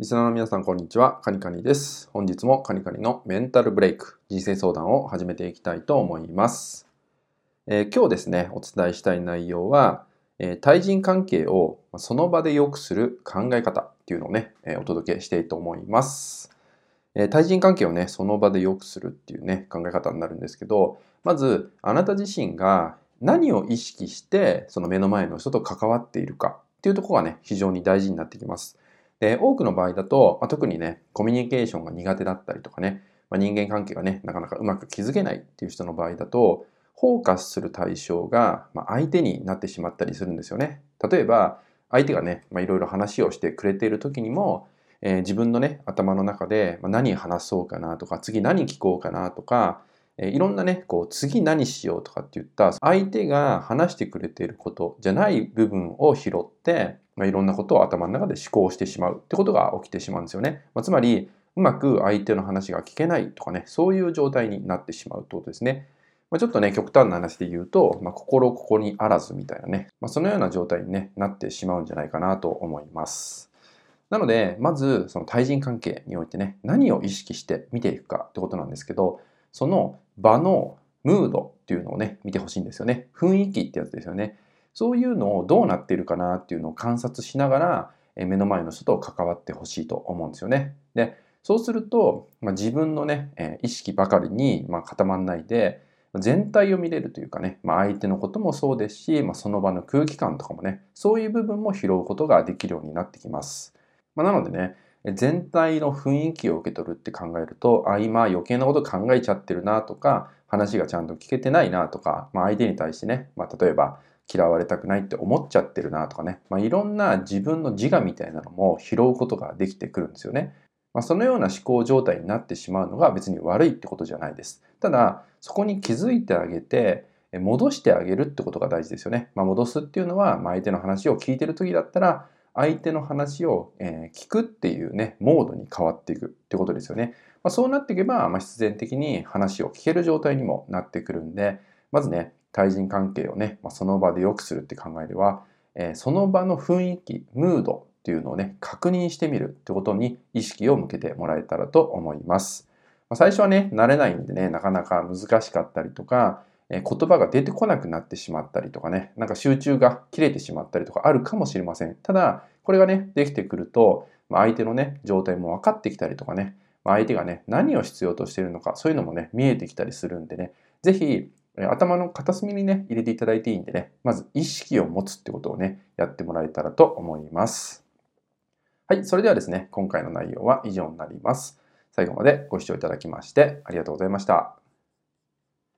リスナーの皆さん、こんにちは。カニカニです。本日もカニカニのメンタルブレイク、人生相談を始めていきたいと思います。えー、今日ですね、お伝えしたい内容は、えー、対人関係をその場で良くする考え方っていうのをね、えー、お届けしたいと思います。え対人関係をね、その場で良くするっていうね、考え方になるんですけど、まず、あなた自身が何を意識して、その目の前の人と関わっているかっていうところがね、非常に大事になってきます。で、多くの場合だと、まあ、特にね、コミュニケーションが苦手だったりとかね、まあ、人間関係がね、なかなかうまく築けないっていう人の場合だと、フォーカスする対象が、まあ、相手になってしまったりするんですよね。例えば、相手がね、いろいろ話をしてくれている時にも、えー、自分のね、頭の中で、まあ、何話そうかなとか、次何聞こうかなとか、えー、いろんなね、こう、次何しようとかって言った、相手が話してくれていることじゃない部分を拾って、いろんなことを頭の中で思考してしまうってことが起きてしまうんですよね。まあ、つまり、うまく相手の話が聞けないとかね、そういう状態になってしまうってことですね。まあ、ちょっとね、極端な話で言うと、まあ、心ここにあらずみたいなね、まあ、そのような状態に、ね、なってしまうんじゃないかなと思います。なので、まず、その対人関係においてね、何を意識して見ていくかってことなんですけど、その場のムードっていうのをね、見てほしいんですよね。雰囲気ってやつですよね。そういうのをどうなっているかなっていうのを観察しながら、え目の前の人と関わってほしいと思うんですよね。で、そうすると、まあ、自分のね、え意識ばかりに、ま固まんないで、全体を見れるというかね、まあ、相手のこともそうですし、まあ、その場の空気感とかもね、そういう部分も拾うことができるようになってきます。ま、なのでね、全体の雰囲気を受け取るって考えると、あ、今余計なこと考えちゃってるなとか、話がちゃんと聞けてないなとか、まあ、相手に対してね、まあ、例えば嫌われたくないって思っちゃってるなとかね、まあ、いろんな自分の自我みたいなのも拾うことができてくるんですよね。まあ、そのような思考状態になってしまうのが別に悪いってことじゃないです。ただ、そこに気づいてあげて、戻してあげるってことが大事ですよね。まあ、戻すっていうのは、まあ、相手の話を聞いてる時だったら、相手の話を、え聞くっていうね、モードに変わっていくってことですよね。まあ、そうなっていけば、まあ、必然的に話を聞ける状態にもなってくるんで、まずね、対人関係をね、まあ、その場で良くするって考えでは、え、その場の雰囲気、ムードっていうのをね、確認してみるってことに意識を向けてもらえたらと思います。ま、最初はね、慣れないんでね、なかなか難しかったりとか、言葉が出てこなくなってしまったりとかね、なんか集中が切れてしまったりとかあるかもしれません。ただ、これがね、できてくると、相手のね、状態も分かってきたりとかね、相手がね、何を必要としているのか、そういうのもね、見えてきたりするんでね、ぜひ、頭の片隅にね、入れていただいていいんでね、まず意識を持つってことをね、やってもらえたらと思います。はい、それではですね、今回の内容は以上になります。最後までご視聴いただきましてありがとうございました。